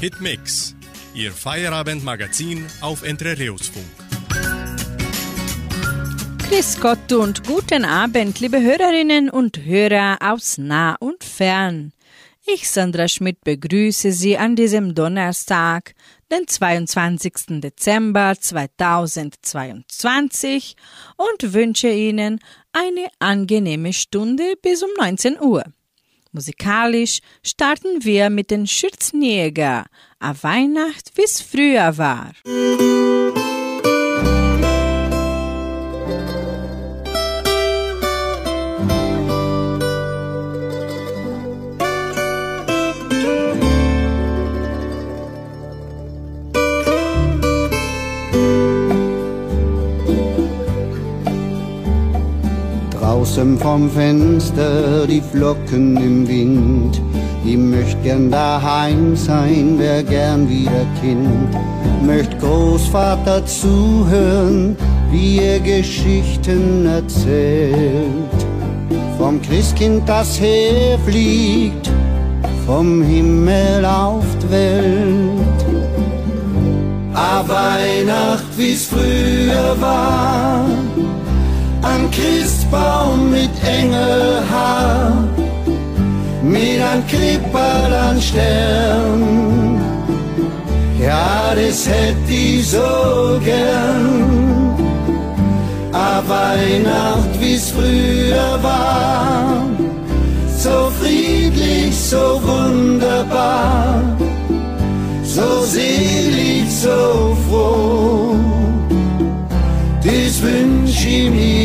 Hitmix, Ihr Feierabendmagazin auf Entrerios-Funk. Grüß Gott und guten Abend, liebe Hörerinnen und Hörer aus nah und fern. Ich, Sandra Schmidt, begrüße Sie an diesem Donnerstag, den 22. Dezember 2022 und wünsche Ihnen eine angenehme Stunde bis um 19 Uhr. Musikalisch starten wir mit den Schürzenjäger, a Weihnacht wie's früher war. Draußen vom Fenster die Flocken im Wind. Ich möcht gern daheim sein, wär gern wieder Kind. Möcht Großvater zuhören, wie er Geschichten erzählt. Vom Christkind, das herfliegt, vom Himmel auf die Welt. A Weihnacht, wie's früher war ein Christbaum mit Engelhaar, mit ein Kripperl an Stern. Ja, das hätt ich so gern. A Weihnacht, wie's früher war, so friedlich, so wunderbar, so selig, so froh das wünsch ich mir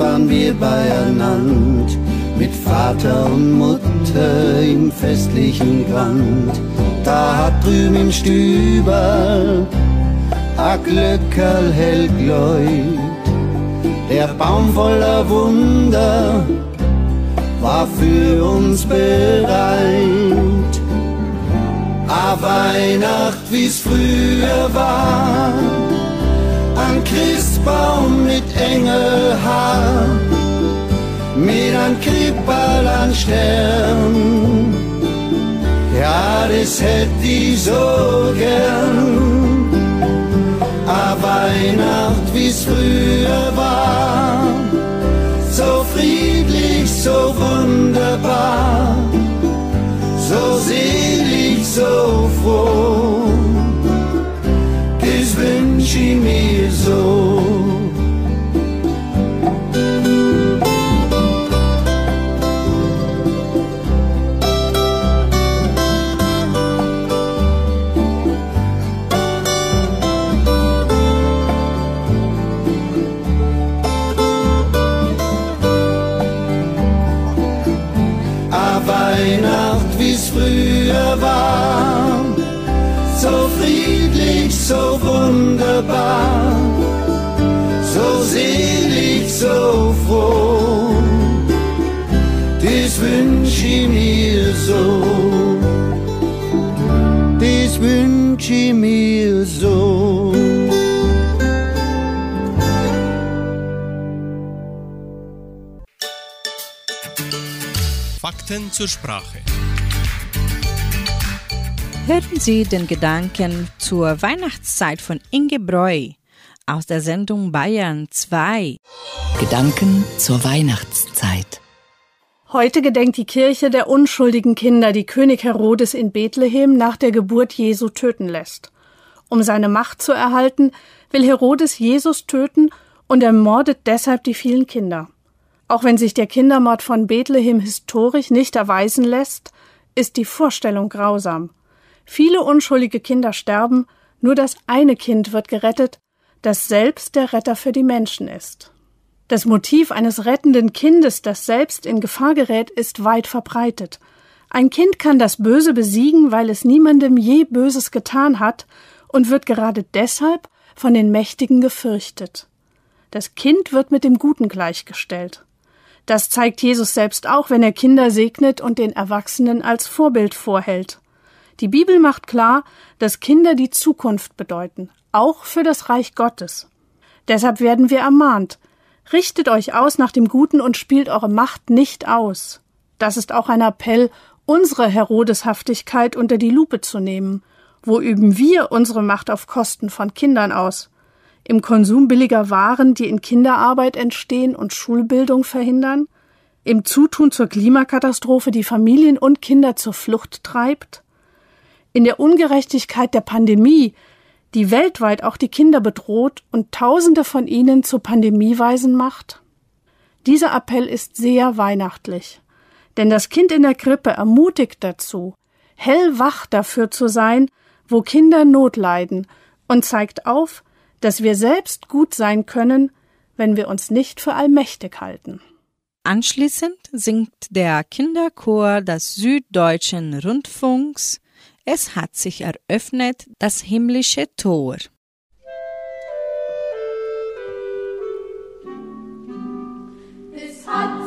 waren wir beieinander, mit Vater und Mutter im festlichen Grand. Da hat drüben im Stüberl a Glöckerl hell gläut der Baum voller Wunder war für uns bereit. A Weihnacht, wie's früher war, Christbaum mit Engelhaar, mit ein Krippal an Stern. Ja, das hätt ich so gern a Weihnacht, wie's früher war. So friedlich, so wunderbar, so selig, so froh. Das wünsch so wunderbar, so selig, so froh, das wünsch ich mir so, das wünsch ich mir so. Fakten zur Sprache. Hören Sie den Gedanken zur Weihnachtszeit von Inge Breu aus der Sendung Bayern 2. Gedanken zur Weihnachtszeit. Heute gedenkt die Kirche der unschuldigen Kinder, die König Herodes in Bethlehem nach der Geburt Jesu töten lässt. Um seine Macht zu erhalten, will Herodes Jesus töten und ermordet deshalb die vielen Kinder. Auch wenn sich der Kindermord von Bethlehem historisch nicht erweisen lässt, ist die Vorstellung grausam. Viele unschuldige Kinder sterben, nur das eine Kind wird gerettet, das selbst der Retter für die Menschen ist. Das Motiv eines rettenden Kindes, das selbst in Gefahr gerät, ist weit verbreitet. Ein Kind kann das Böse besiegen, weil es niemandem je Böses getan hat und wird gerade deshalb von den Mächtigen gefürchtet. Das Kind wird mit dem Guten gleichgestellt. Das zeigt Jesus selbst auch, wenn er Kinder segnet und den Erwachsenen als Vorbild vorhält. Die Bibel macht klar, dass Kinder die Zukunft bedeuten. auch für das Reich Gottes. Deshalb werden wir ermahnt, richtet euch aus nach dem Guten und spielt eure Macht nicht aus. Das ist auch ein Appell, unsere Herodeshaftigkeit unter die Lupe zu nehmen. Wo üben wir unsere Macht auf Kosten von Kindern aus? Im Konsum billiger Waren, die in Kinderarbeit entstehen und Schulbildung verhindern? Im Zutun zur Klimakatastrophe, die Familien und Kinder zur Flucht treibt? In der Ungerechtigkeit der Pandemie, die weltweit auch die Kinder bedroht und Tausende von ihnen zu Pandemieweisen macht? Dieser Appell ist sehr weihnachtlich. Denn das Kind in der Krippe ermutigt dazu, hellwach dafür zu sein, wo Kinder Not leiden und zeigt auf, dass wir selbst gut sein können, wenn wir uns nicht für allmächtig halten. Anschließend singt der Kinderchor des Süddeutschen Rundfunks Es hat sich eröffnet das himmlische Tor. Es hat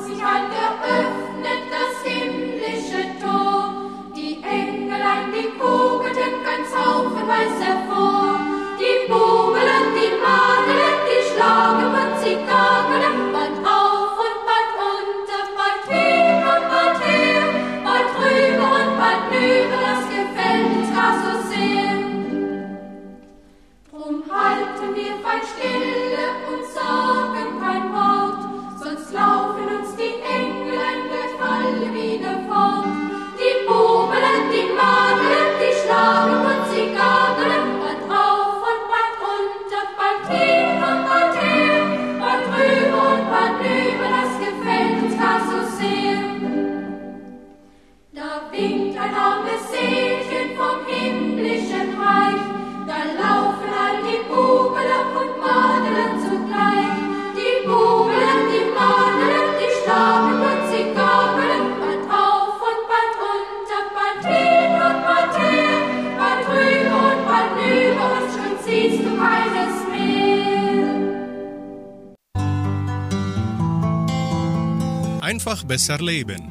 Einfach besser leben.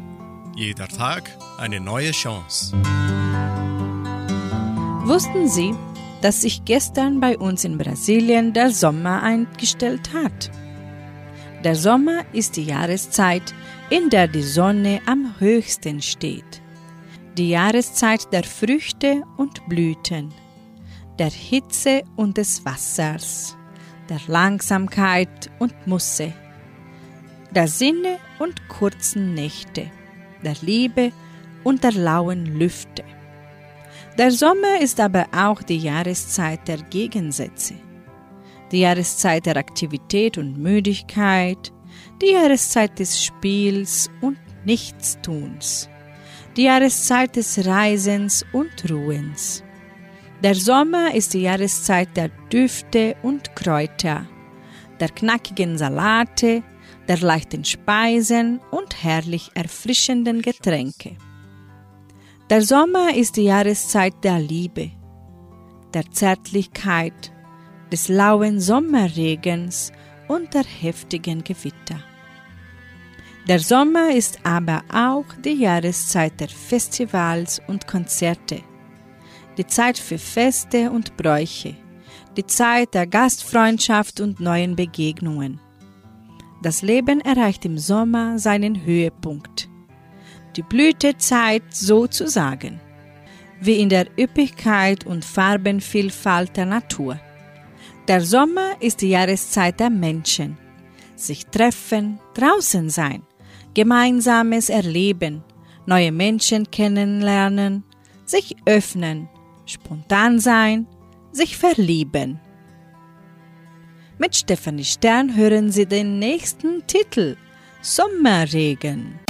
Jeder Tag eine neue Chance. Wussten Sie, dass sich gestern bei uns in Brasilien der Sommer eingestellt hat? Der Sommer ist die Jahreszeit, in der die Sonne am höchsten steht. Die Jahreszeit der Früchte und Blüten, der Hitze und des Wassers, der Langsamkeit und Musse, der Sinne und kurzen Nächte, der Liebe und der lauen Lüfte. Der Sommer ist aber auch die Jahreszeit der Gegensätze, die Jahreszeit der Aktivität und Müdigkeit, die Jahreszeit des Spiels und Nichtstuns, die Jahreszeit des Reisens und Ruhens. Der Sommer ist die Jahreszeit der Düfte und Kräuter, der knackigen Salate, der leichten Speisen und herrlich erfrischenden Getränke. Der Sommer ist die Jahreszeit der Liebe, der Zärtlichkeit, des lauen Sommerregens und der heftigen Gewitter. Der Sommer ist aber auch die Jahreszeit der Festivals und Konzerte, die Zeit für Feste und Bräuche, die Zeit der Gastfreundschaft und neuen Begegnungen. Das Leben erreicht im Sommer seinen Höhepunkt. Die Blütezeit sozusagen, wie in der Üppigkeit und Farbenvielfalt der Natur. Der Sommer ist die Jahreszeit der Menschen. Sich treffen, draußen sein, gemeinsames Erleben, neue Menschen kennenlernen, sich öffnen, spontan sein, sich verlieben. Mit Stefanie Stern hören Sie den nächsten Titel Sommerregen.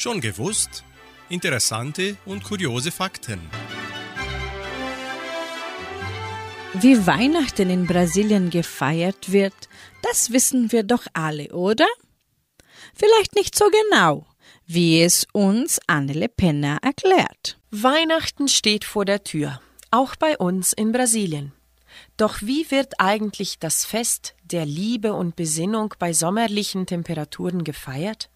Schon gewusst? Interessante und kuriose Fakten. Wie Weihnachten in Brasilien gefeiert wird, das wissen wir doch alle, oder? Vielleicht nicht so genau, wie es uns Annele Penner erklärt. Weihnachten steht vor der Tür, auch bei uns in Brasilien. Doch wie wird eigentlich das Fest der Liebe und Besinnung bei sommerlichen Temperaturen gefeiert?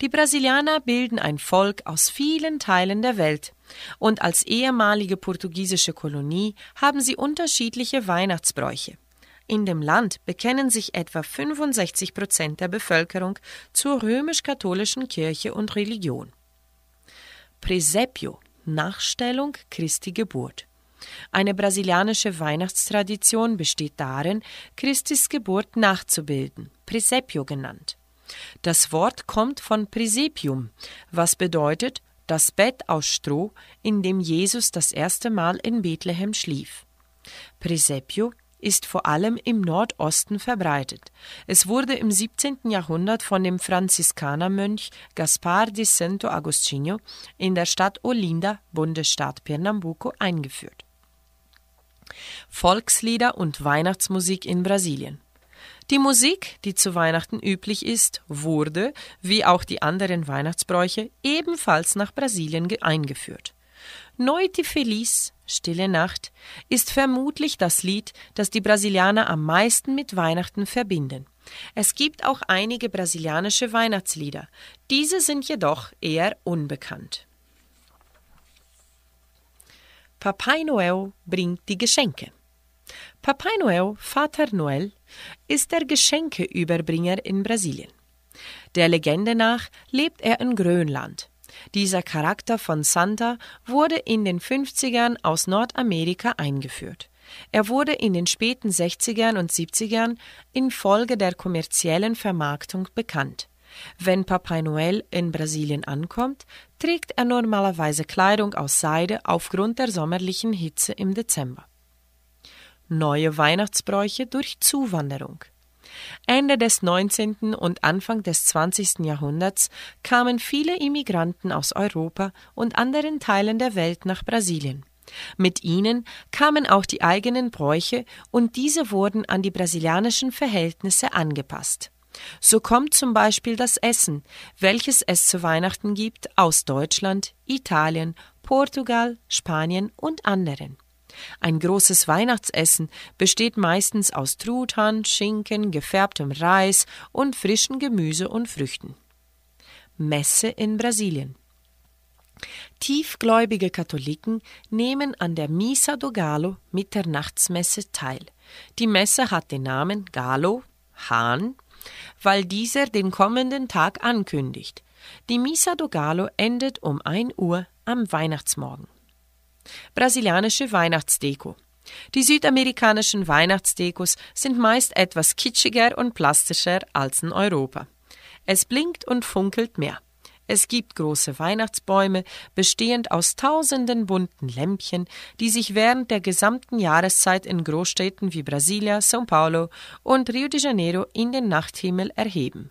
Die Brasilianer bilden ein Volk aus vielen Teilen der Welt, und als ehemalige portugiesische Kolonie haben sie unterschiedliche Weihnachtsbräuche. In dem Land bekennen sich etwa 65 Prozent der Bevölkerung zur römisch-katholischen Kirche und Religion. Presepio, Nachstellung Christi Geburt. Eine brasilianische Weihnachtstradition besteht darin, Christis Geburt nachzubilden, Presepio genannt. Das Wort kommt von Presepium, was bedeutet das Bett aus Stroh, in dem Jesus das erste Mal in Bethlehem schlief. Presepio ist vor allem im Nordosten verbreitet. Es wurde im 17. Jahrhundert von dem Franziskanermönch Gaspar di Santo Agostinho in der Stadt Olinda, Bundesstaat Pernambuco, eingeführt. Volkslieder und Weihnachtsmusik in Brasilien. Die Musik, die zu Weihnachten üblich ist, wurde, wie auch die anderen Weihnachtsbräuche, ebenfalls nach Brasilien eingeführt. Noite Feliz, Stille Nacht, ist vermutlich das Lied, das die Brasilianer am meisten mit Weihnachten verbinden. Es gibt auch einige brasilianische Weihnachtslieder, diese sind jedoch eher unbekannt. Papay Noel bringt die Geschenke. Papay Noel, Vater Noel, ist der Geschenkeüberbringer in Brasilien. Der Legende nach lebt er in Grönland. Dieser Charakter von Santa wurde in den 50ern aus Nordamerika eingeführt. Er wurde in den späten 60ern und 70ern infolge der kommerziellen Vermarktung bekannt. Wenn Papay Noel in Brasilien ankommt, trägt er normalerweise Kleidung aus Seide aufgrund der sommerlichen Hitze im Dezember. Neue Weihnachtsbräuche durch Zuwanderung. Ende des 19. und Anfang des 20. Jahrhunderts kamen viele Immigranten aus Europa und anderen Teilen der Welt nach Brasilien. Mit ihnen kamen auch die eigenen Bräuche und diese wurden an die brasilianischen Verhältnisse angepasst. So kommt zum Beispiel das Essen, welches es zu Weihnachten gibt, aus Deutschland, Italien, Portugal, Spanien und anderen. Ein großes Weihnachtsessen besteht meistens aus Truthahn, Schinken, gefärbtem Reis und frischen Gemüse und Früchten. Messe in Brasilien. Tiefgläubige Katholiken nehmen an der Missa do Galo Mitternachtsmesse teil. Die Messe hat den Namen Galo, Hahn, weil dieser den kommenden Tag ankündigt. Die Missa do Galo endet um 1 Uhr am Weihnachtsmorgen. Brasilianische Weihnachtsdeko. Die südamerikanischen Weihnachtsdekos sind meist etwas kitschiger und plastischer als in Europa. Es blinkt und funkelt mehr. Es gibt große Weihnachtsbäume, bestehend aus tausenden bunten Lämpchen, die sich während der gesamten Jahreszeit in Großstädten wie Brasilia, São Paulo und Rio de Janeiro in den Nachthimmel erheben.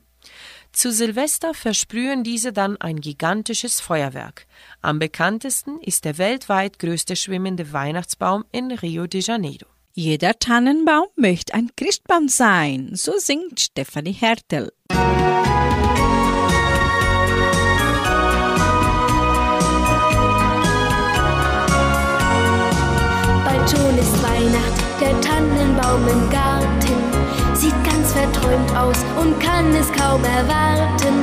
Zu Silvester versprühen diese dann ein gigantisches Feuerwerk. Am bekanntesten ist der weltweit größte schwimmende Weihnachtsbaum in Rio de Janeiro. Jeder Tannenbaum möchte ein Christbaum sein, so singt Stefanie Hertel. Bald schon ist Weihnacht, der Tannenbaum im Garten sieht ganz verträumt aus und kann es kaum erwarten.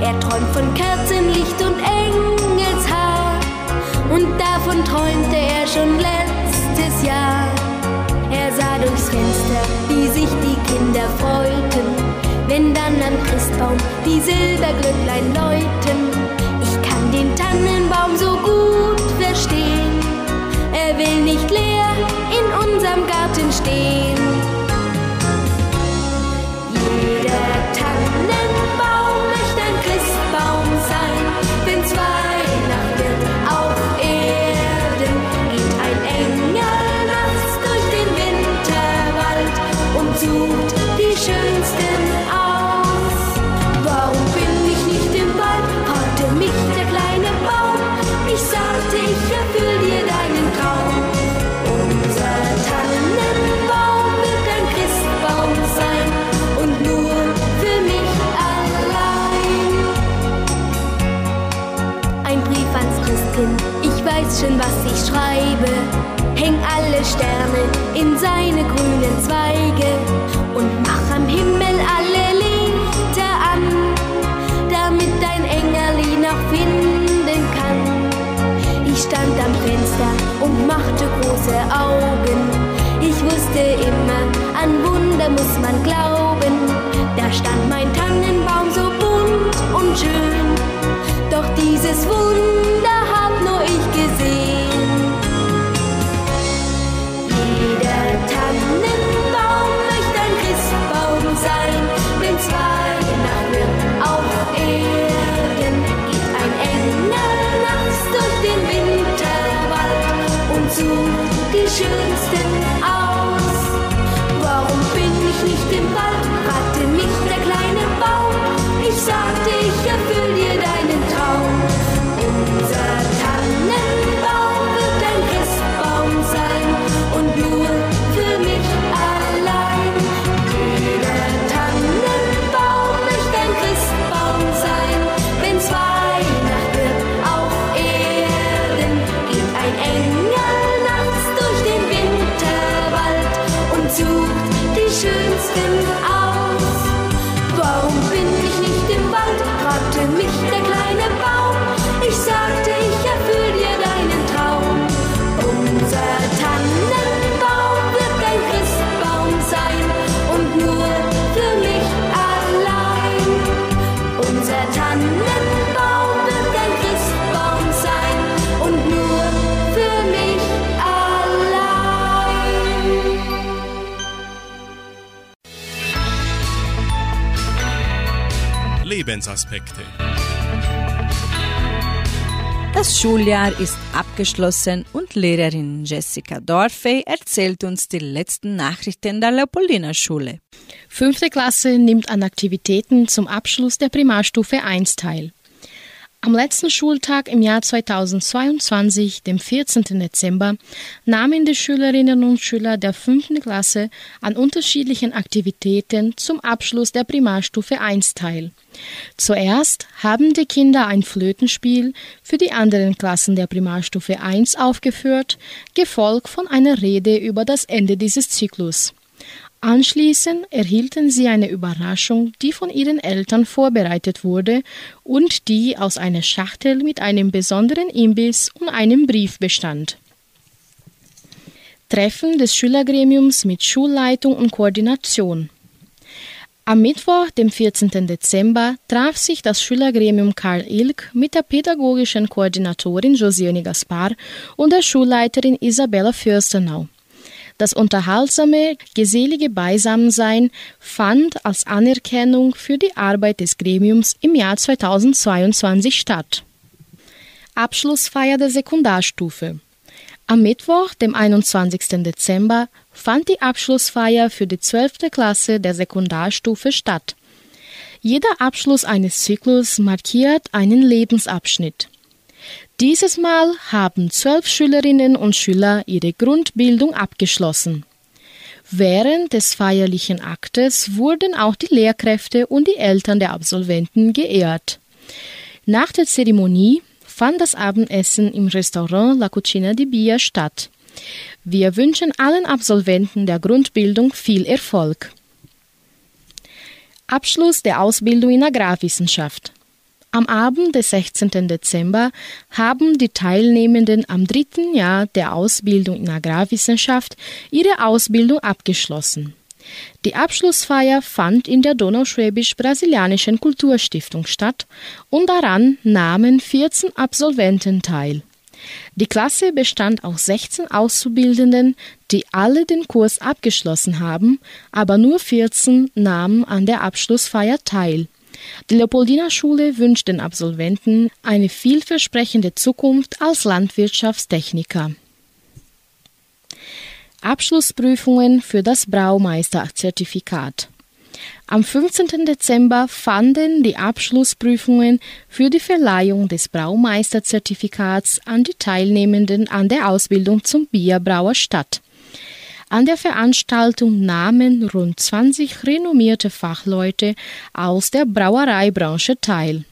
Er träumt von Kerzenlicht und Engelshaar und davon träumte er schon letztes Jahr. Er sah durchs Fenster, wie sich die Kinder freuten, wenn dann am Christbaum die Silberglöcklein läuten. Ich kann den Tannenbaum so gut verstehen. Er will nicht leer in unserem Garten stehen. Schreibe. Häng alle Sterne in seine grünen Zweige und mach am Himmel alle Lichter an, damit dein Engerli noch finden kann. Ich stand am Fenster und machte große Augen. Ich wusste immer, an Wunder muss man glauben. Da stand mein Tannenbaum so bunt und schön. Doch dieses Wunder Lebensaspekte. Das Schuljahr ist abgeschlossen und Lehrerin Jessica Dorfey erzählt uns die letzten Nachrichten der Leopoldina Schule. Fünfte Klasse nimmt an Aktivitäten zum Abschluss der Primarstufe 1 teil. Am letzten Schultag im Jahr 2022, dem 14. Dezember, nahmen die Schülerinnen und Schüler der fünften Klasse an unterschiedlichen Aktivitäten zum Abschluss der Primarstufe 1 teil. Zuerst haben die Kinder ein Flötenspiel für die anderen Klassen der Primarstufe 1 aufgeführt, gefolgt von einer Rede über das Ende dieses Zyklus. Anschließend erhielten sie eine Überraschung, die von ihren Eltern vorbereitet wurde und die aus einer Schachtel mit einem besonderen Imbiss und einem Brief bestand. Treffen des Schülergremiums mit Schulleitung und Koordination. Am Mittwoch, dem 14. Dezember, traf sich das Schülergremium Karl Ilk mit der pädagogischen Koordinatorin Josiane Gaspar und der Schulleiterin Isabella Fürstenau. Das unterhaltsame, gesellige Beisammensein fand als Anerkennung für die Arbeit des Gremiums im Jahr 2022 statt. Abschlussfeier der Sekundarstufe. Am Mittwoch, dem 21. Dezember, fand die Abschlussfeier für die 12. Klasse der Sekundarstufe statt. Jeder Abschluss eines Zyklus markiert einen Lebensabschnitt. Dieses Mal haben zwölf Schülerinnen und Schüler ihre Grundbildung abgeschlossen. Während des feierlichen Aktes wurden auch die Lehrkräfte und die Eltern der Absolventen geehrt. Nach der Zeremonie fand das Abendessen im Restaurant La Cucina di Bia statt. Wir wünschen allen Absolventen der Grundbildung viel Erfolg. Abschluss der Ausbildung in Agrarwissenschaft. Am Abend des 16. Dezember haben die Teilnehmenden am dritten Jahr der Ausbildung in Agrarwissenschaft ihre Ausbildung abgeschlossen. Die Abschlussfeier fand in der Donauschwäbisch-Brasilianischen Kulturstiftung statt und daran nahmen 14 Absolventen teil. Die Klasse bestand aus 16 Auszubildenden, die alle den Kurs abgeschlossen haben, aber nur 14 nahmen an der Abschlussfeier teil. Die Leopoldina Schule wünscht den Absolventen eine vielversprechende Zukunft als Landwirtschaftstechniker. Abschlussprüfungen für das Braumeisterzertifikat. Am 15. Dezember fanden die Abschlussprüfungen für die Verleihung des Braumeisterzertifikats an die Teilnehmenden an der Ausbildung zum Bierbrauer statt. An der Veranstaltung nahmen rund 20 renommierte Fachleute aus der Brauereibranche teil.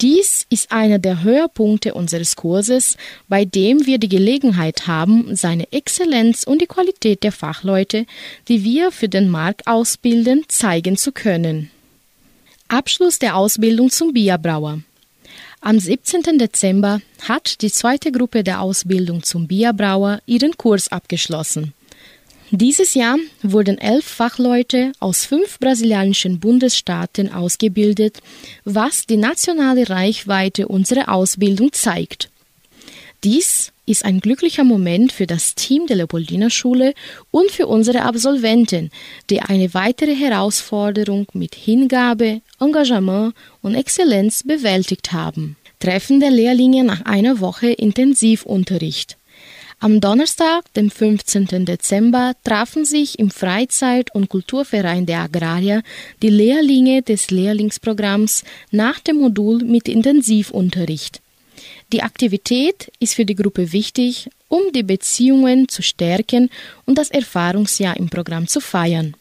Dies ist einer der Höhepunkte unseres Kurses, bei dem wir die Gelegenheit haben, seine Exzellenz und die Qualität der Fachleute, die wir für den Markt ausbilden, zeigen zu können. Abschluss der Ausbildung zum Bierbrauer. Am 17. Dezember hat die zweite Gruppe der Ausbildung zum Bierbrauer ihren Kurs abgeschlossen. Dieses Jahr wurden elf Fachleute aus fünf brasilianischen Bundesstaaten ausgebildet, was die nationale Reichweite unserer Ausbildung zeigt. Dies ist ein glücklicher Moment für das Team der Leopoldina Schule und für unsere Absolventen, die eine weitere Herausforderung mit Hingabe, Engagement und Exzellenz bewältigt haben. Treffen der Lehrlinge nach einer Woche Intensivunterricht. Am Donnerstag, dem 15. Dezember, trafen sich im Freizeit- und Kulturverein der Agrarier die Lehrlinge des Lehrlingsprogramms nach dem Modul mit Intensivunterricht. Die Aktivität ist für die Gruppe wichtig, um die Beziehungen zu stärken und das Erfahrungsjahr im Programm zu feiern.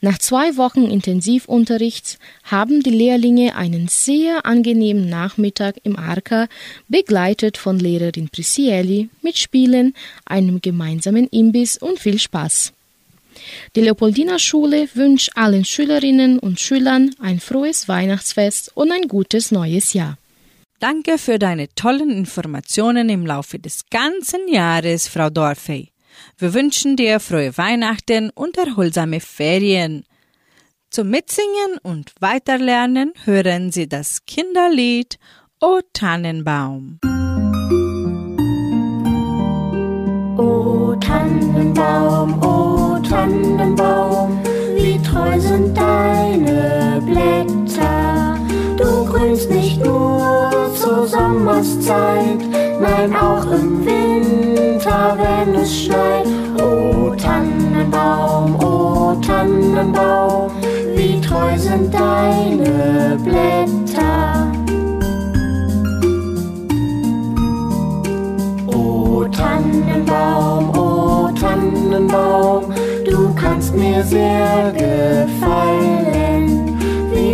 Nach zwei Wochen Intensivunterrichts haben die Lehrlinge einen sehr angenehmen Nachmittag im Arca, begleitet von Lehrerin Prisielli, mit Spielen, einem gemeinsamen Imbiss und viel Spaß. Die Leopoldina Schule wünscht allen Schülerinnen und Schülern ein frohes Weihnachtsfest und ein gutes neues Jahr. Danke für deine tollen Informationen im Laufe des ganzen Jahres, Frau Dorfey. Wir wünschen dir frohe Weihnachten und erholsame Ferien. Zum Mitsingen und Weiterlernen hören Sie das Kinderlied O Tannenbaum. O Tannenbaum, o Tannenbaum, wie treu sind deine Blätter. Du Jahreszeit, nein auch im Winter, wenn es schneit. O Tannenbaum, o Tannenbaum, wie treu sind deine Blätter. O Tannenbaum, o Tannenbaum, du kannst mir sehr gefallen.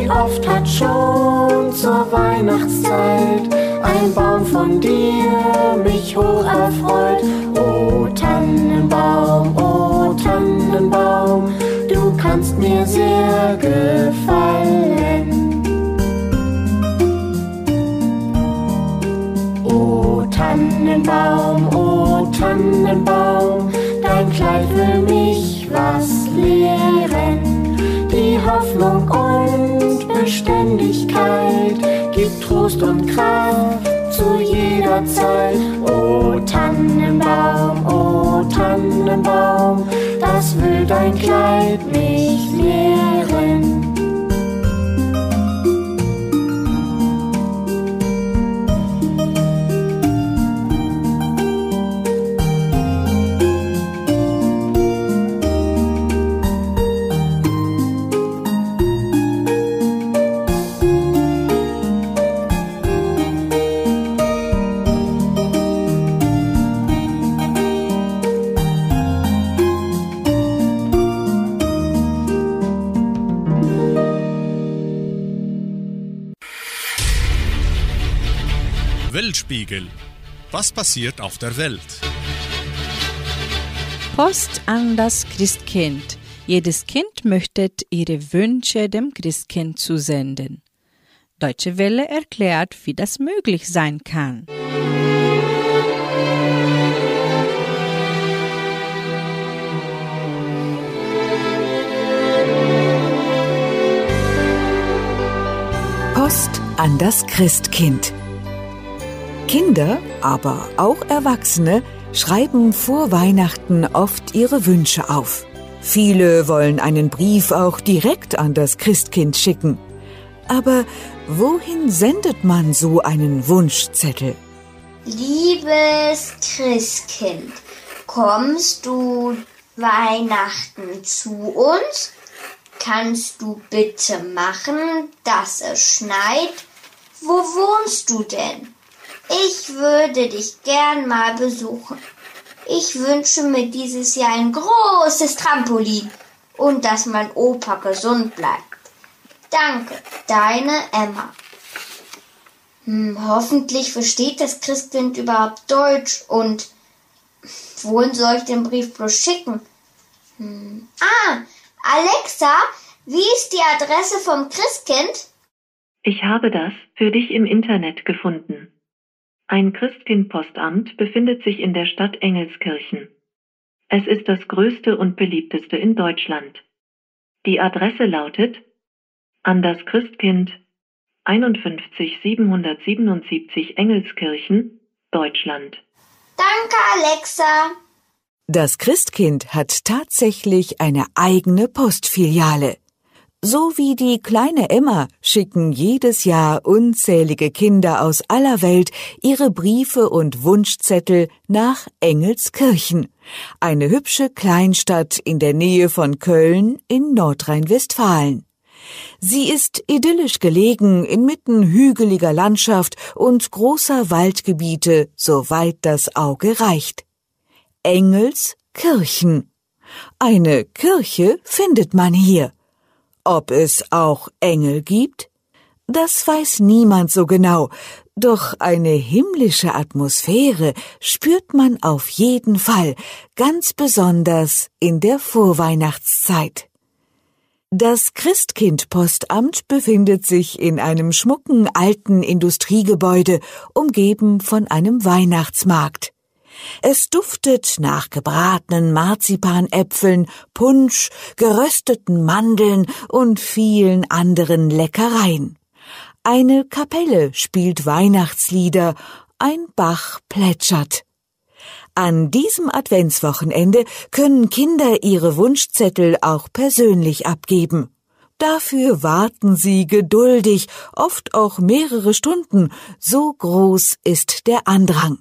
Oft hat schon zur Weihnachtszeit ein Baum von dir mich hoch erfreut. O Tannenbaum, o Tannenbaum, du kannst mir sehr gefallen. O Tannenbaum, o Tannenbaum, dein Kleid will mich was lehren. Die Hoffnung und Beständigkeit gibt Trost und Kraft zu jeder Zeit. O Tannenbaum, o Tannenbaum, das will dein Kleid mich lehren. Weltspiegel. Was passiert auf der Welt? Post an das Christkind. Jedes Kind möchte ihre Wünsche dem Christkind zusenden. Deutsche Welle erklärt, wie das möglich sein kann. Post an das Christkind. Kinder, aber auch Erwachsene schreiben vor Weihnachten oft ihre Wünsche auf. Viele wollen einen Brief auch direkt an das Christkind schicken. Aber wohin sendet man so einen Wunschzettel? Liebes Christkind, kommst du Weihnachten zu uns? Kannst du bitte machen, dass es schneit? Wo wohnst du denn? Ich würde dich gern mal besuchen. Ich wünsche mir dieses Jahr ein großes Trampolin und dass mein Opa gesund bleibt. Danke, deine Emma. Hm, hoffentlich versteht das Christkind überhaupt Deutsch und wohin soll ich den Brief bloß schicken? Hm. Ah, Alexa, wie ist die Adresse vom Christkind? Ich habe das für dich im Internet gefunden. Ein Christkind-Postamt befindet sich in der Stadt Engelskirchen. Es ist das größte und beliebteste in Deutschland. Die Adresse lautet an das Christkind 51 777 Engelskirchen, Deutschland. Danke, Alexa. Das Christkind hat tatsächlich eine eigene Postfiliale. So wie die kleine Emma schicken jedes Jahr unzählige Kinder aus aller Welt ihre Briefe und Wunschzettel nach Engelskirchen, eine hübsche Kleinstadt in der Nähe von Köln in Nordrhein-Westfalen. Sie ist idyllisch gelegen inmitten hügeliger Landschaft und großer Waldgebiete, soweit das Auge reicht. Engelskirchen. Eine Kirche findet man hier. Ob es auch Engel gibt? Das weiß niemand so genau, doch eine himmlische Atmosphäre spürt man auf jeden Fall, ganz besonders in der Vorweihnachtszeit. Das Christkindpostamt befindet sich in einem schmucken alten Industriegebäude, umgeben von einem Weihnachtsmarkt. Es duftet nach gebratenen Marzipanäpfeln, Punsch, gerösteten Mandeln und vielen anderen Leckereien. Eine Kapelle spielt Weihnachtslieder, ein Bach plätschert. An diesem Adventswochenende können Kinder ihre Wunschzettel auch persönlich abgeben. Dafür warten sie geduldig, oft auch mehrere Stunden, so groß ist der Andrang.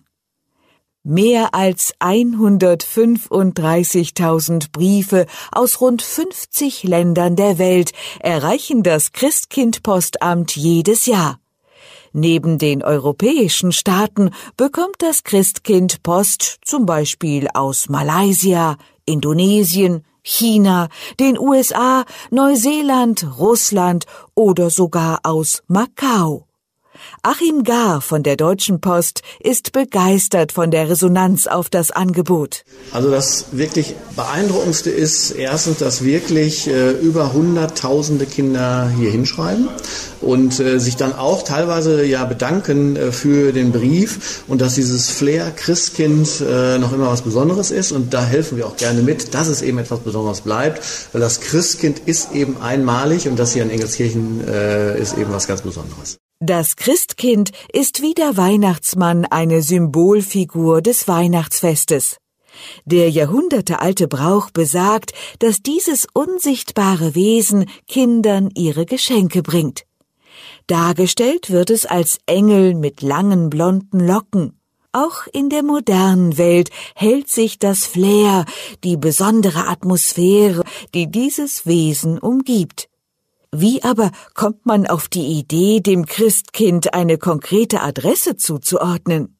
Mehr als 135.000 Briefe aus rund 50 Ländern der Welt erreichen das Christkindpostamt jedes Jahr. Neben den europäischen Staaten bekommt das Christkind Post zum Beispiel aus Malaysia, Indonesien, China, den USA, Neuseeland, Russland oder sogar aus Macau. Achim Gar von der Deutschen Post ist begeistert von der Resonanz auf das Angebot. Also das wirklich beeindruckendste ist erstens, dass wirklich äh, über hunderttausende Kinder hier hinschreiben und äh, sich dann auch teilweise ja bedanken äh, für den Brief und dass dieses Flair Christkind äh, noch immer was Besonderes ist und da helfen wir auch gerne mit, dass es eben etwas Besonderes bleibt, weil das Christkind ist eben einmalig und das hier in Engelskirchen äh, ist eben was ganz Besonderes. Das Christkind ist wie der Weihnachtsmann eine Symbolfigur des Weihnachtsfestes. Der jahrhundertealte Brauch besagt, dass dieses unsichtbare Wesen Kindern ihre Geschenke bringt. Dargestellt wird es als Engel mit langen blonden Locken. Auch in der modernen Welt hält sich das Flair, die besondere Atmosphäre, die dieses Wesen umgibt. Wie aber kommt man auf die Idee, dem Christkind eine konkrete Adresse zuzuordnen?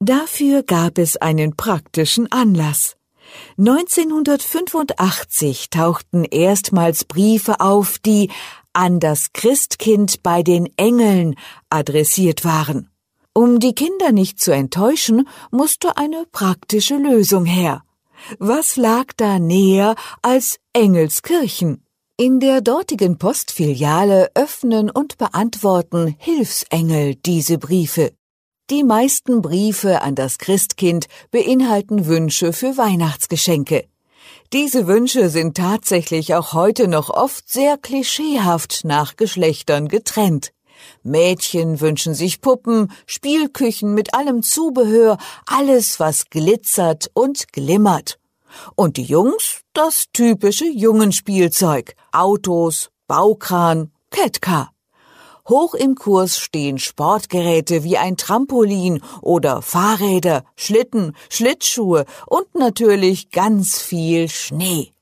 Dafür gab es einen praktischen Anlass. 1985 tauchten erstmals Briefe auf, die an das Christkind bei den Engeln adressiert waren. Um die Kinder nicht zu enttäuschen, musste eine praktische Lösung her. Was lag da näher als Engelskirchen? In der dortigen Postfiliale öffnen und beantworten Hilfsengel diese Briefe. Die meisten Briefe an das Christkind beinhalten Wünsche für Weihnachtsgeschenke. Diese Wünsche sind tatsächlich auch heute noch oft sehr klischeehaft nach Geschlechtern getrennt. Mädchen wünschen sich Puppen, Spielküchen mit allem Zubehör, alles, was glitzert und glimmert. Und die Jungs das typische Jungenspielzeug, Autos, Baukran, Ketka. Hoch im Kurs stehen Sportgeräte wie ein Trampolin oder Fahrräder, Schlitten, Schlittschuhe und natürlich ganz viel Schnee.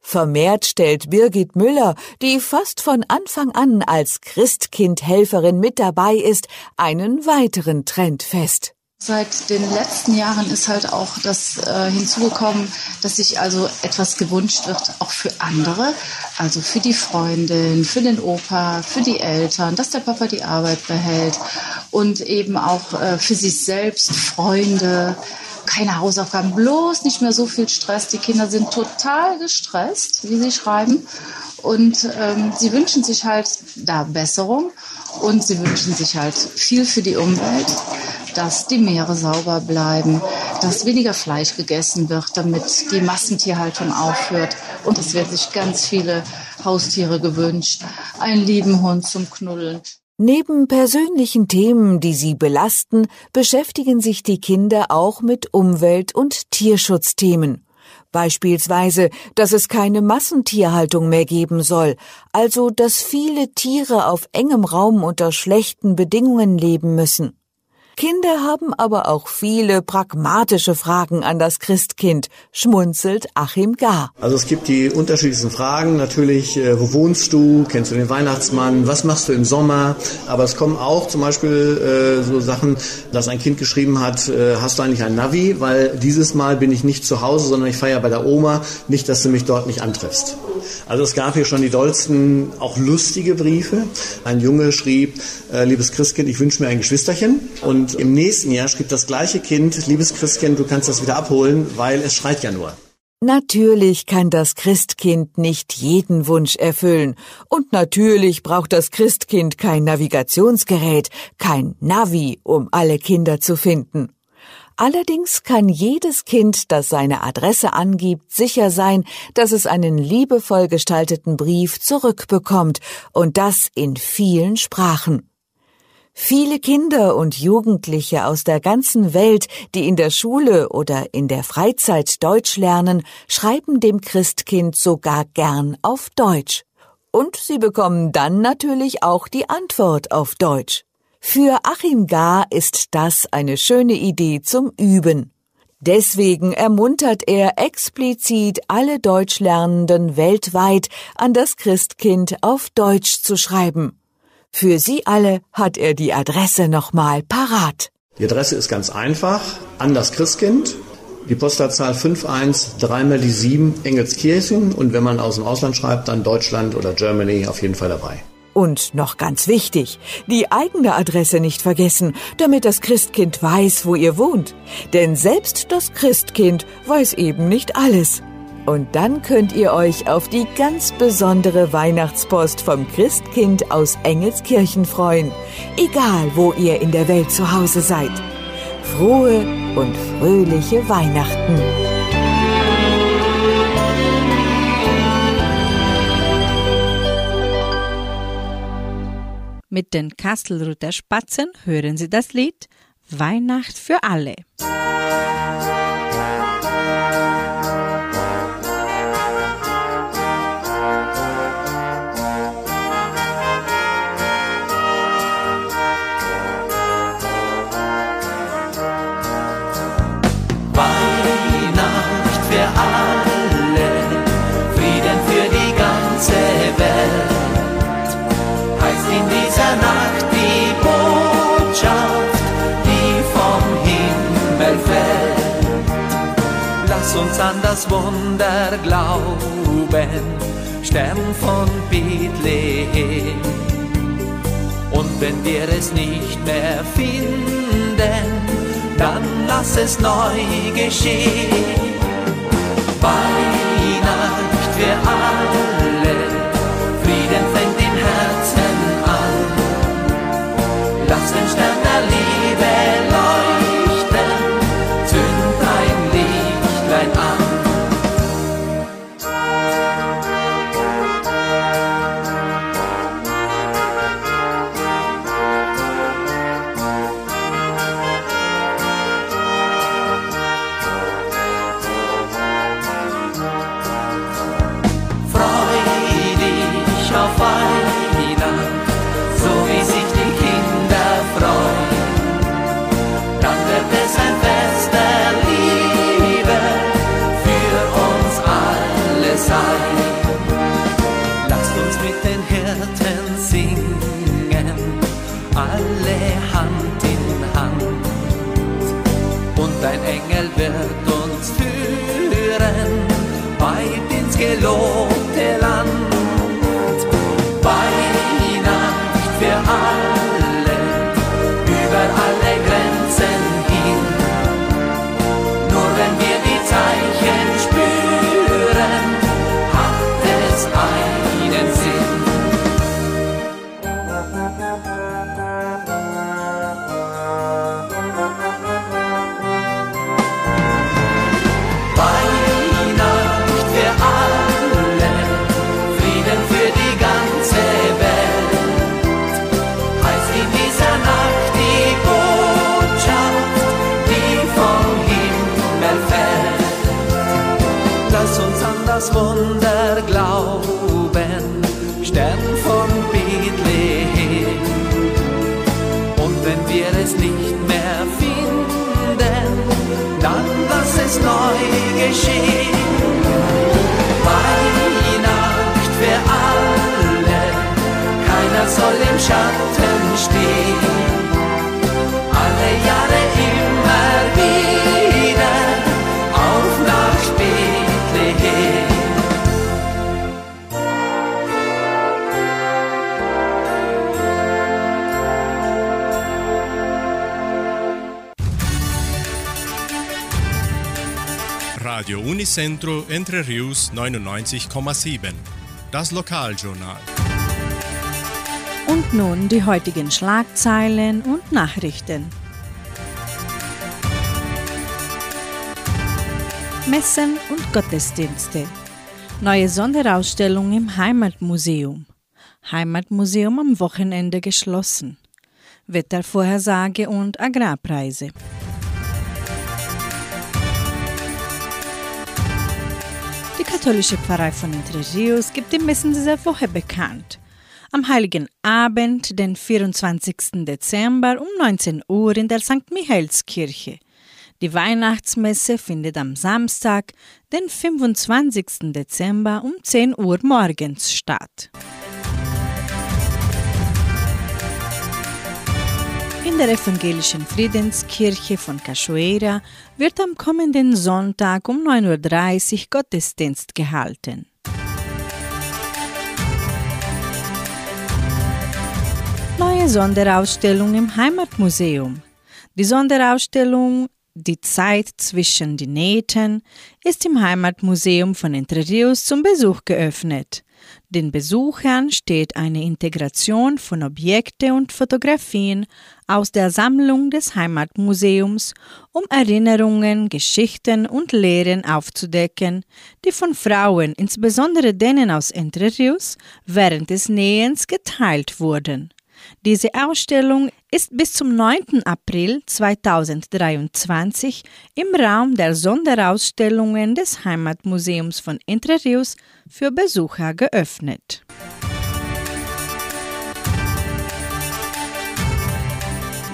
Vermehrt stellt Birgit Müller, die fast von Anfang an als Christkindhelferin mit dabei ist, einen weiteren Trend fest. Seit den letzten Jahren ist halt auch das äh, hinzugekommen, dass sich also etwas gewünscht wird, auch für andere, also für die Freundin, für den Opa, für die Eltern, dass der Papa die Arbeit behält und eben auch äh, für sich selbst, Freunde, keine Hausaufgaben, bloß nicht mehr so viel Stress. Die Kinder sind total gestresst, wie sie schreiben. Und ähm, sie wünschen sich halt da Besserung und sie wünschen sich halt viel für die Umwelt dass die Meere sauber bleiben, dass weniger Fleisch gegessen wird, damit die Massentierhaltung aufhört. Und es werden sich ganz viele Haustiere gewünscht. Einen lieben Hund zum Knuddeln. Neben persönlichen Themen, die sie belasten, beschäftigen sich die Kinder auch mit Umwelt- und Tierschutzthemen. Beispielsweise, dass es keine Massentierhaltung mehr geben soll, also dass viele Tiere auf engem Raum unter schlechten Bedingungen leben müssen. Kinder haben aber auch viele pragmatische Fragen an das Christkind, schmunzelt Achim Gar. Also es gibt die unterschiedlichsten Fragen. Natürlich, äh, wo wohnst du? Kennst du den Weihnachtsmann? Was machst du im Sommer? Aber es kommen auch zum Beispiel äh, so Sachen, dass ein Kind geschrieben hat, äh, hast du eigentlich ein Navi? Weil dieses Mal bin ich nicht zu Hause, sondern ich feiere bei der Oma. Nicht, dass du mich dort nicht antriffst. Also es gab hier schon die dollsten, auch lustige Briefe. Ein Junge schrieb, äh, liebes Christkind, ich wünsche mir ein Geschwisterchen. Und und im nächsten Jahr schrieb das gleiche Kind, liebes Christkind, du kannst das wieder abholen, weil es schreit ja nur. Natürlich kann das Christkind nicht jeden Wunsch erfüllen. Und natürlich braucht das Christkind kein Navigationsgerät, kein Navi, um alle Kinder zu finden. Allerdings kann jedes Kind, das seine Adresse angibt, sicher sein, dass es einen liebevoll gestalteten Brief zurückbekommt, und das in vielen Sprachen. Viele Kinder und Jugendliche aus der ganzen Welt, die in der Schule oder in der Freizeit Deutsch lernen, schreiben dem Christkind sogar gern auf Deutsch. Und Sie bekommen dann natürlich auch die Antwort auf Deutsch. Für Achim Gar ist das eine schöne Idee zum Üben. Deswegen ermuntert er explizit alle Deutschlernenden weltweit an das Christkind auf Deutsch zu schreiben. Für Sie alle hat er die Adresse nochmal parat. Die Adresse ist ganz einfach. An das Christkind. Die Postleitzahl 51337 Engelskirchen. Und wenn man aus dem Ausland schreibt, dann Deutschland oder Germany auf jeden Fall dabei. Und noch ganz wichtig, die eigene Adresse nicht vergessen, damit das Christkind weiß, wo ihr wohnt. Denn selbst das Christkind weiß eben nicht alles. Und dann könnt ihr euch auf die ganz besondere Weihnachtspost vom Christkind aus Engelskirchen freuen, egal wo ihr in der Welt zu Hause seid. Frohe und fröhliche Weihnachten! Mit den Kastelruther Spatzen hören Sie das Lied Weihnacht für alle. An das Wunder glauben, Stern von Bethlehem. Und wenn wir es nicht mehr finden, dann lass es neu geschehen. Weihnacht für alle, Radio Unicentro Entre Rius 99,7. Das Lokaljournal. Und nun die heutigen Schlagzeilen und Nachrichten. Messen und Gottesdienste. Neue Sonderausstellung im Heimatmuseum. Heimatmuseum am Wochenende geschlossen. Wettervorhersage und Agrarpreise. Katholische Pfarrei von Entre Rios gibt die Messen dieser Woche bekannt. Am Heiligen Abend, den 24. Dezember um 19 Uhr in der St. Michaelskirche. Die Weihnachtsmesse findet am Samstag, den 25. Dezember um 10 Uhr morgens statt. In der evangelischen Friedenskirche von Cachoeira wird am kommenden Sonntag um 9.30 Uhr Gottesdienst gehalten. Neue Sonderausstellung im Heimatmuseum. Die Sonderausstellung Die Zeit zwischen den Nähten ist im Heimatmuseum von Entre Rios zum Besuch geöffnet. Den Besuchern steht eine Integration von Objekte und Fotografien aus der Sammlung des Heimatmuseums, um Erinnerungen, Geschichten und Lehren aufzudecken, die von Frauen, insbesondere denen aus Entre Rios, während des Nähens geteilt wurden. Diese Ausstellung ist bis zum 9. April 2023 im Raum der Sonderausstellungen des Heimatmuseums von Entre Rios für Besucher geöffnet.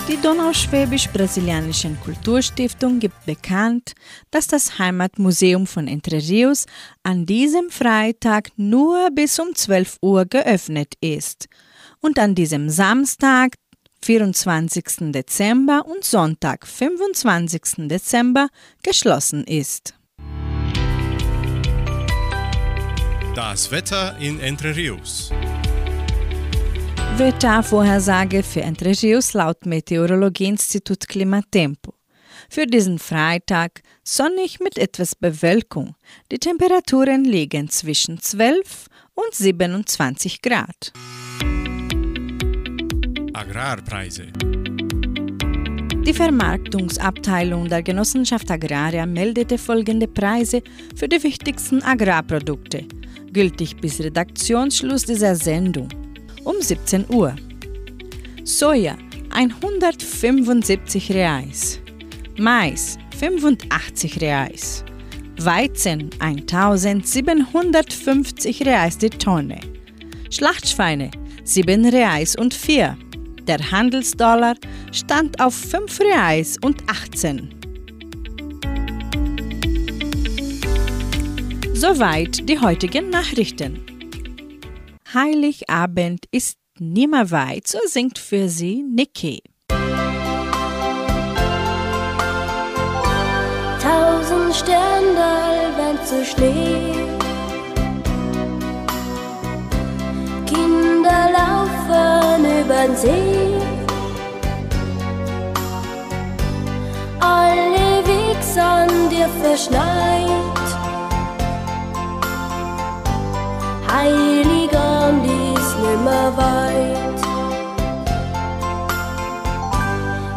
Die Donauschwäbisch-Brasilianischen Kulturstiftung gibt bekannt, dass das Heimatmuseum von Entre Rios an diesem Freitag nur bis um 12 Uhr geöffnet ist und an diesem Samstag, 24. Dezember und Sonntag, 25. Dezember geschlossen ist. Das Wetter in Entre Rios. Wettervorhersage für Entre Rios laut Meteorologieinstitut Klimatempo. Für diesen Freitag sonnig mit etwas Bewölkung. Die Temperaturen liegen zwischen 12 und 27 Grad. Agrarpreise. Die Vermarktungsabteilung der Genossenschaft Agraria meldete folgende Preise für die wichtigsten Agrarprodukte, gültig bis Redaktionsschluss dieser Sendung um 17 Uhr. Soja 175 Reais, Mais 85 Reais, Weizen 1750 Reais die Tonne, Schlachtschweine 7 Reais und 4. Der Handelsdollar stand auf 5 Reais und 18. Soweit die heutigen Nachrichten. Heiligabend ist nimmer weit, so singt für sie Niki. Tausend Sterne werden zu Schnee. Kinder laufen über den See. Alle Weg sind dir verschneit. Heiligabend ist nimmer weit.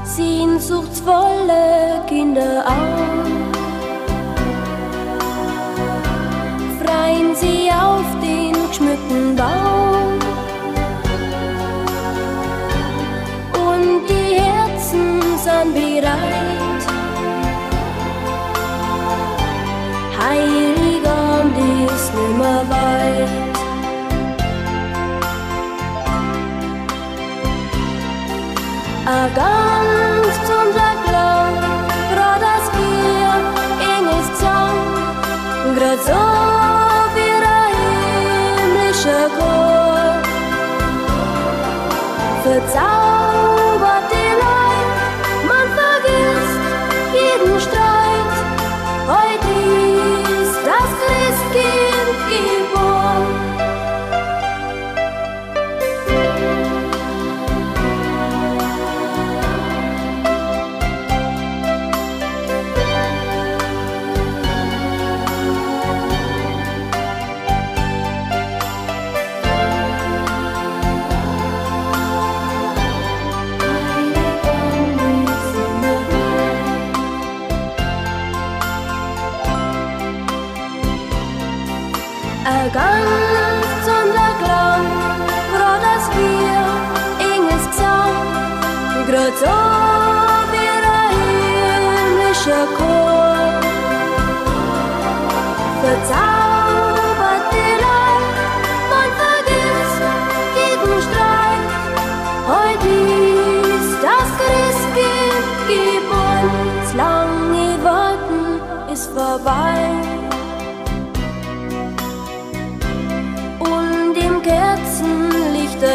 Sehnsuchtsvolle Kinder an. Freien sie auf den geschmückten Baum. Sind bereit. Heiligabend ist nimmer weit. Ganz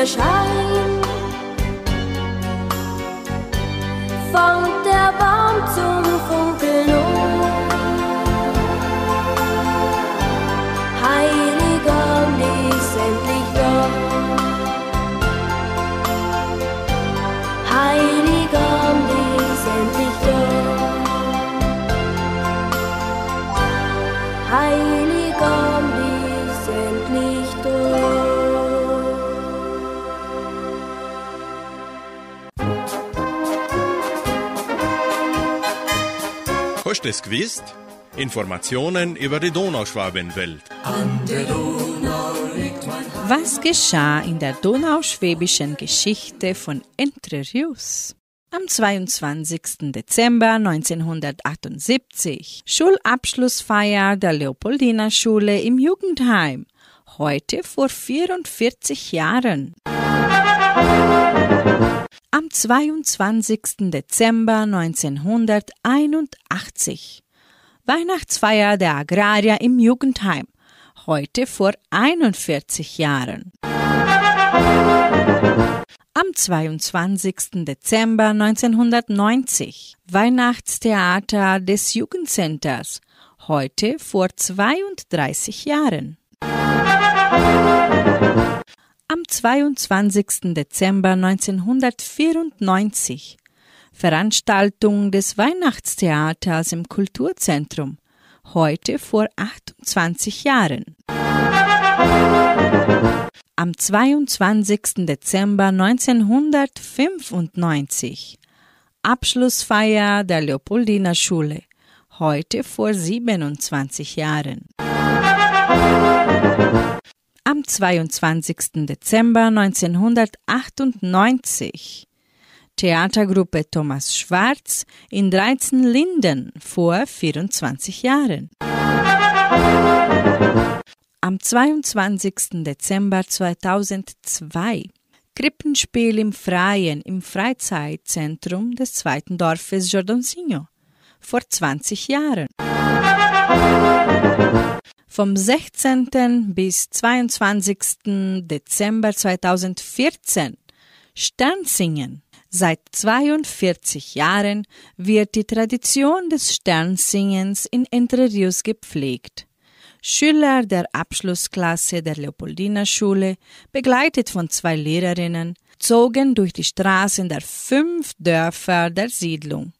Sonnenschein. Hast du es gewusst? Informationen über die Donauschwabenwelt. An der Donau liegt mein Was geschah in der donauschwäbischen Geschichte von Entre Rius? Am 22. Dezember 1978 Schulabschlussfeier der Leopoldina Schule im Jugendheim. Heute vor 44 Jahren. Am 22. Dezember 1981 Weihnachtsfeier der Agrarier im Jugendheim. Heute vor 41 Jahren. Am 22. Dezember 1990 Weihnachtstheater des Jugendcenters. Heute vor 32 Jahren. Am 22. Dezember 1994 Veranstaltung des Weihnachtstheaters im Kulturzentrum. Heute vor 28 Jahren. Am 22. Dezember 1995 Abschlussfeier der Leopoldina Schule. Heute vor 27 Jahren. Am 22. Dezember 1998 Theatergruppe Thomas Schwarz in 13 Linden vor 24 Jahren. Am 22. Dezember 2002 Krippenspiel im Freien im Freizeitzentrum des zweiten Dorfes Jordãozinho vor 20 Jahren. Vom 16. bis 22. Dezember 2014 Sternsingen. Seit 42 Jahren wird die Tradition des Sternsingens in Entre Rios gepflegt. Schüler der Abschlussklasse der Leopoldina Schule, begleitet von zwei Lehrerinnen, zogen durch die Straßen der fünf Dörfer der Siedlung.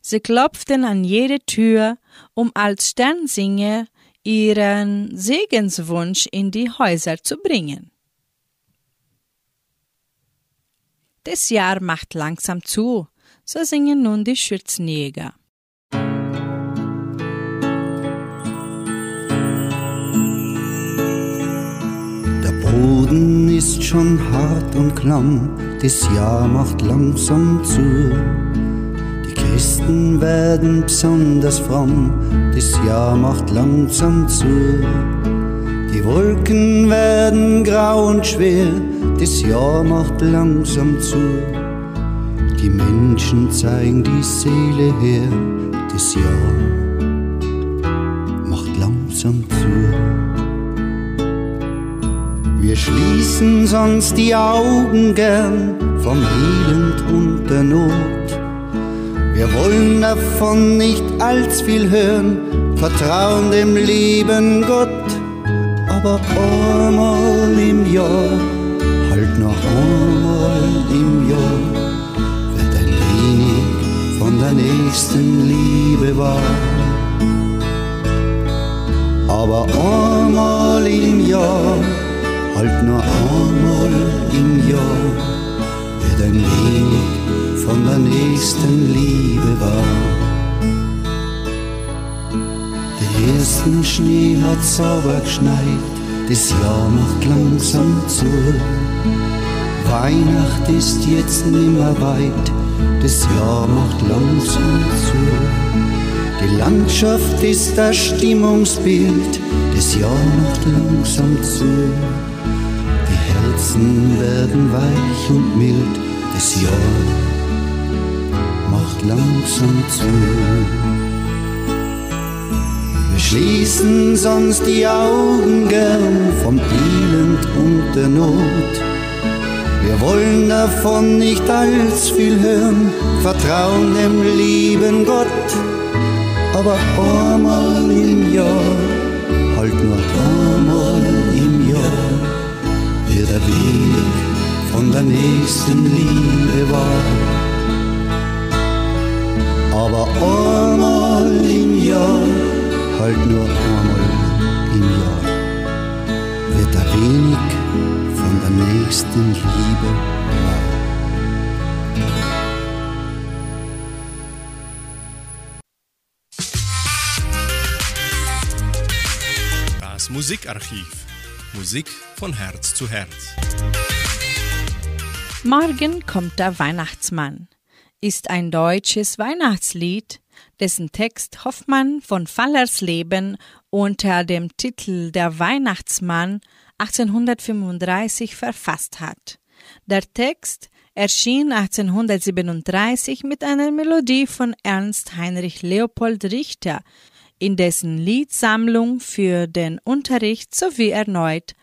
Sie klopften an jede Tür, um als Sternsinger ihren Segenswunsch in die Häuser zu bringen. Das Jahr macht langsam zu, so singen nun die Schürzenjäger. Der Boden ist schon hart und klamm, das Jahr macht langsam zu. Die Christen werden besonders fromm, das Jahr macht langsam zu. Die Wolken werden grau und schwer, das Jahr macht langsam zu. Die Menschen zeigen die Seele her, das Jahr macht langsam zu. Wir schließen sonst die Augen gern vom Elend und der Not. Wir wollen davon nicht allzu viel hören, vertrauen dem lieben Gott. Aber einmal im Jahr, halt noch einmal im Jahr, wird ein wenig von der nächsten Liebe wahr. Aber einmal im Jahr, halt nur einmal im Jahr, wird ein wenig von der nächsten Liebe wahr. Den ersten Schnee hat sauber geschneit, das Jahr macht langsam zu. Weihnacht ist jetzt nimmer weit, das Jahr macht langsam zu. Die Landschaft ist das Stimmungsbild, das Jahr macht langsam zu. Die Herzen werden weich und mild, das Jahr langsam zu. Wir schließen sonst die Augen gern vom Elend und der Not. Wir wollen davon nicht allzu viel hören, vertrauen dem lieben Gott, aber einmal im Jahr, halt nur einmal im Jahr, wird der Weg von der nächsten Liebe wahr. Aber einmal im Jahr, halt nur einmal im Jahr, wird der Weg von der nächsten Liebe wahr. Das Musikarchiv. Musik von Herz zu Herz. Morgen kommt der Weihnachtsmann ist ein deutsches Weihnachtslied, dessen Text Hoffmann von Fallersleben unter dem Titel Der Weihnachtsmann 1835 verfasst hat. Der Text erschien 1837 mit einer Melodie von Ernst Heinrich Leopold Richter, in dessen Liedsammlung für den Unterricht sowie erneut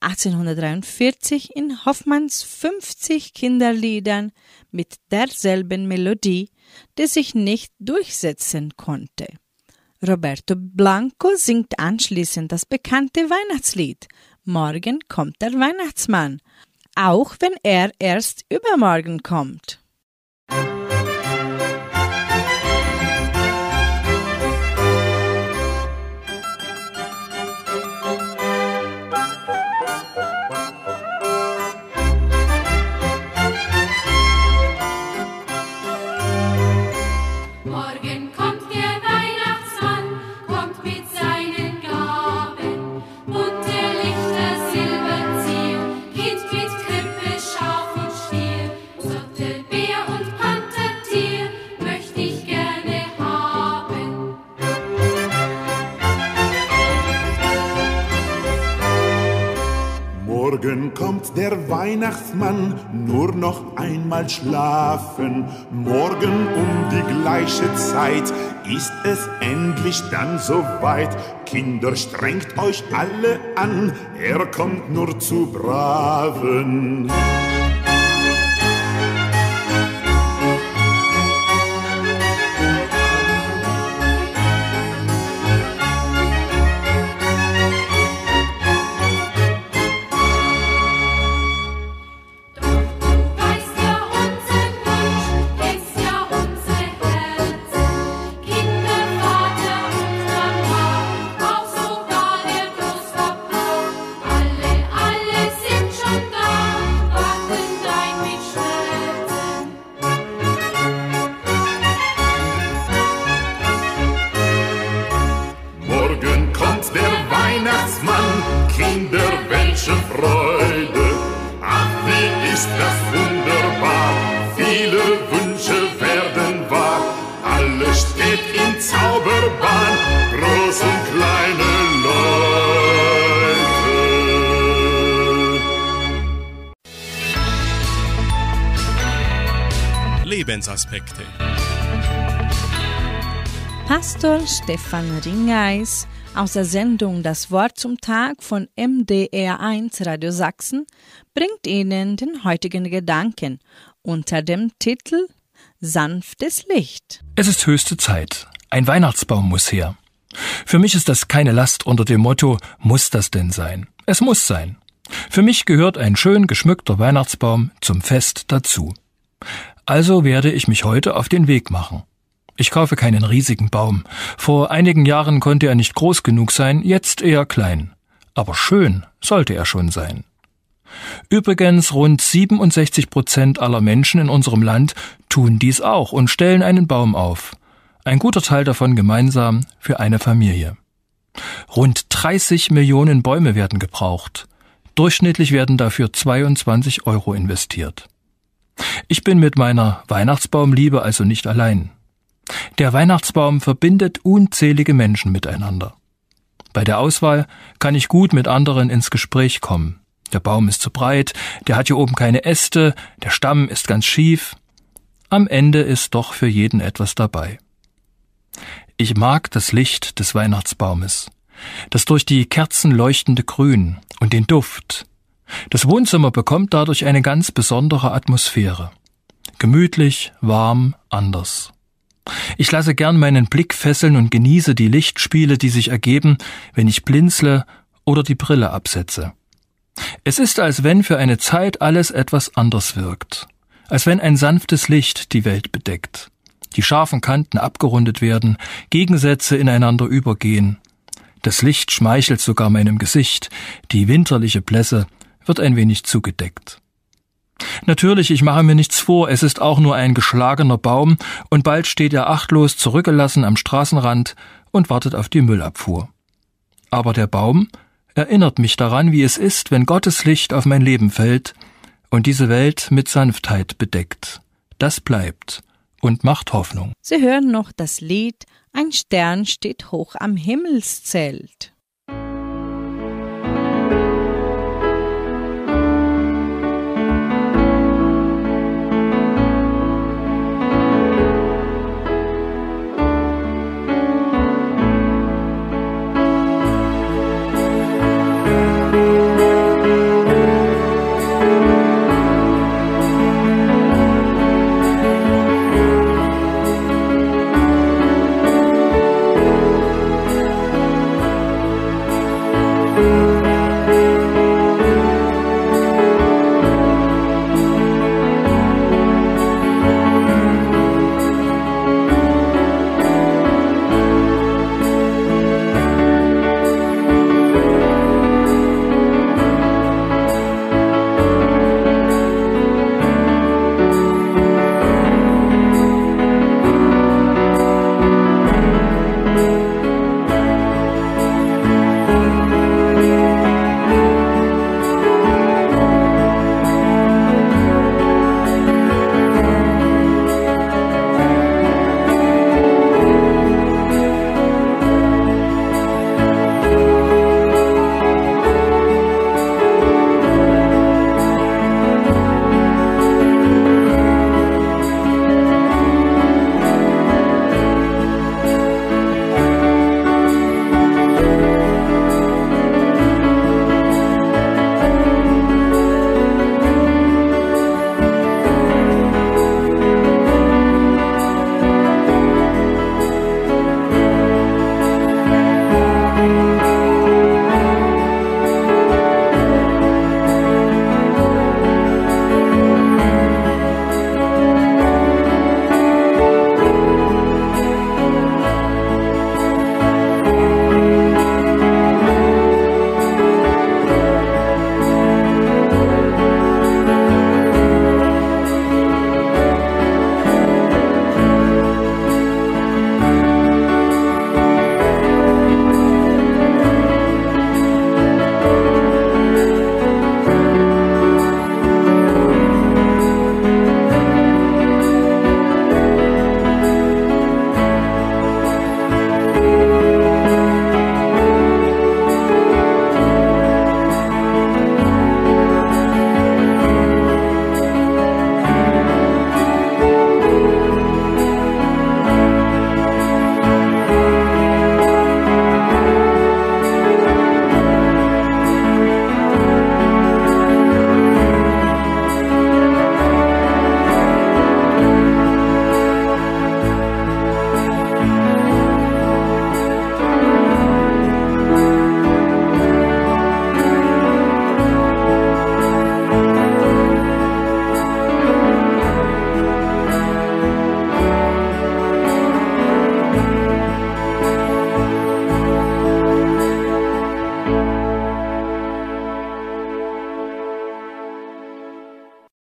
1843 in Hoffmanns 50 Kinderliedern mit derselben Melodie, die sich nicht durchsetzen konnte. Roberto Blanco singt anschließend das bekannte Weihnachtslied Morgen kommt der Weihnachtsmann, auch wenn er erst übermorgen kommt. Weihnachtsmann, nur noch einmal schlafen. Morgen um die gleiche Zeit ist es endlich dann soweit. Kinder, strengt euch alle an, er kommt nur zu Braven. Lebensaspekte. Pastor Stefan Ringeis aus der Sendung Das Wort zum Tag von MDR1 Radio Sachsen bringt Ihnen den heutigen Gedanken unter dem Titel Sanftes Licht. Es ist höchste Zeit. Ein Weihnachtsbaum muss her. Für mich ist das keine Last unter dem Motto, muss das denn sein? Es muss sein. Für mich gehört ein schön geschmückter Weihnachtsbaum zum Fest dazu. Also werde ich mich heute auf den Weg machen. Ich kaufe keinen riesigen Baum. Vor einigen Jahren konnte er nicht groß genug sein, jetzt eher klein. Aber schön sollte er schon sein. Übrigens, rund 67 Prozent aller Menschen in unserem Land tun dies auch und stellen einen Baum auf. Ein guter Teil davon gemeinsam für eine Familie. Rund 30 Millionen Bäume werden gebraucht. Durchschnittlich werden dafür 22 Euro investiert. Ich bin mit meiner Weihnachtsbaumliebe also nicht allein. Der Weihnachtsbaum verbindet unzählige Menschen miteinander. Bei der Auswahl kann ich gut mit anderen ins Gespräch kommen. Der Baum ist zu breit, der hat hier oben keine Äste, der Stamm ist ganz schief. Am Ende ist doch für jeden etwas dabei. Ich mag das Licht des Weihnachtsbaumes, das durch die Kerzen leuchtende Grün und den Duft, Das Wohnzimmer bekommt dadurch eine ganz besondere Atmosphäre. Gemütlich, warm, anders. Ich lasse gern meinen Blick fesseln und genieße die Lichtspiele, die sich ergeben, wenn ich blinzle oder die Brille absetze. Es ist, als wenn für eine Zeit alles etwas anders wirkt, als wenn ein sanftes Licht die Welt bedeckt, die scharfen Kanten abgerundet werden, Gegensätze ineinander übergehen. Das Licht schmeichelt sogar meinem Gesicht, die winterliche Blässe wird ein wenig zugedeckt. Natürlich, ich mache mir nichts vor, es ist auch nur ein geschlagener Baum, und bald steht er achtlos zurückgelassen am Straßenrand und wartet auf die Müllabfuhr. Aber der Baum erinnert mich daran, wie es ist, wenn Gottes Licht auf mein Leben fällt und diese Welt mit Sanftheit bedeckt. Das bleibt und macht Hoffnung. Sie hören noch das Lied Ein Stern steht hoch am Himmelszelt.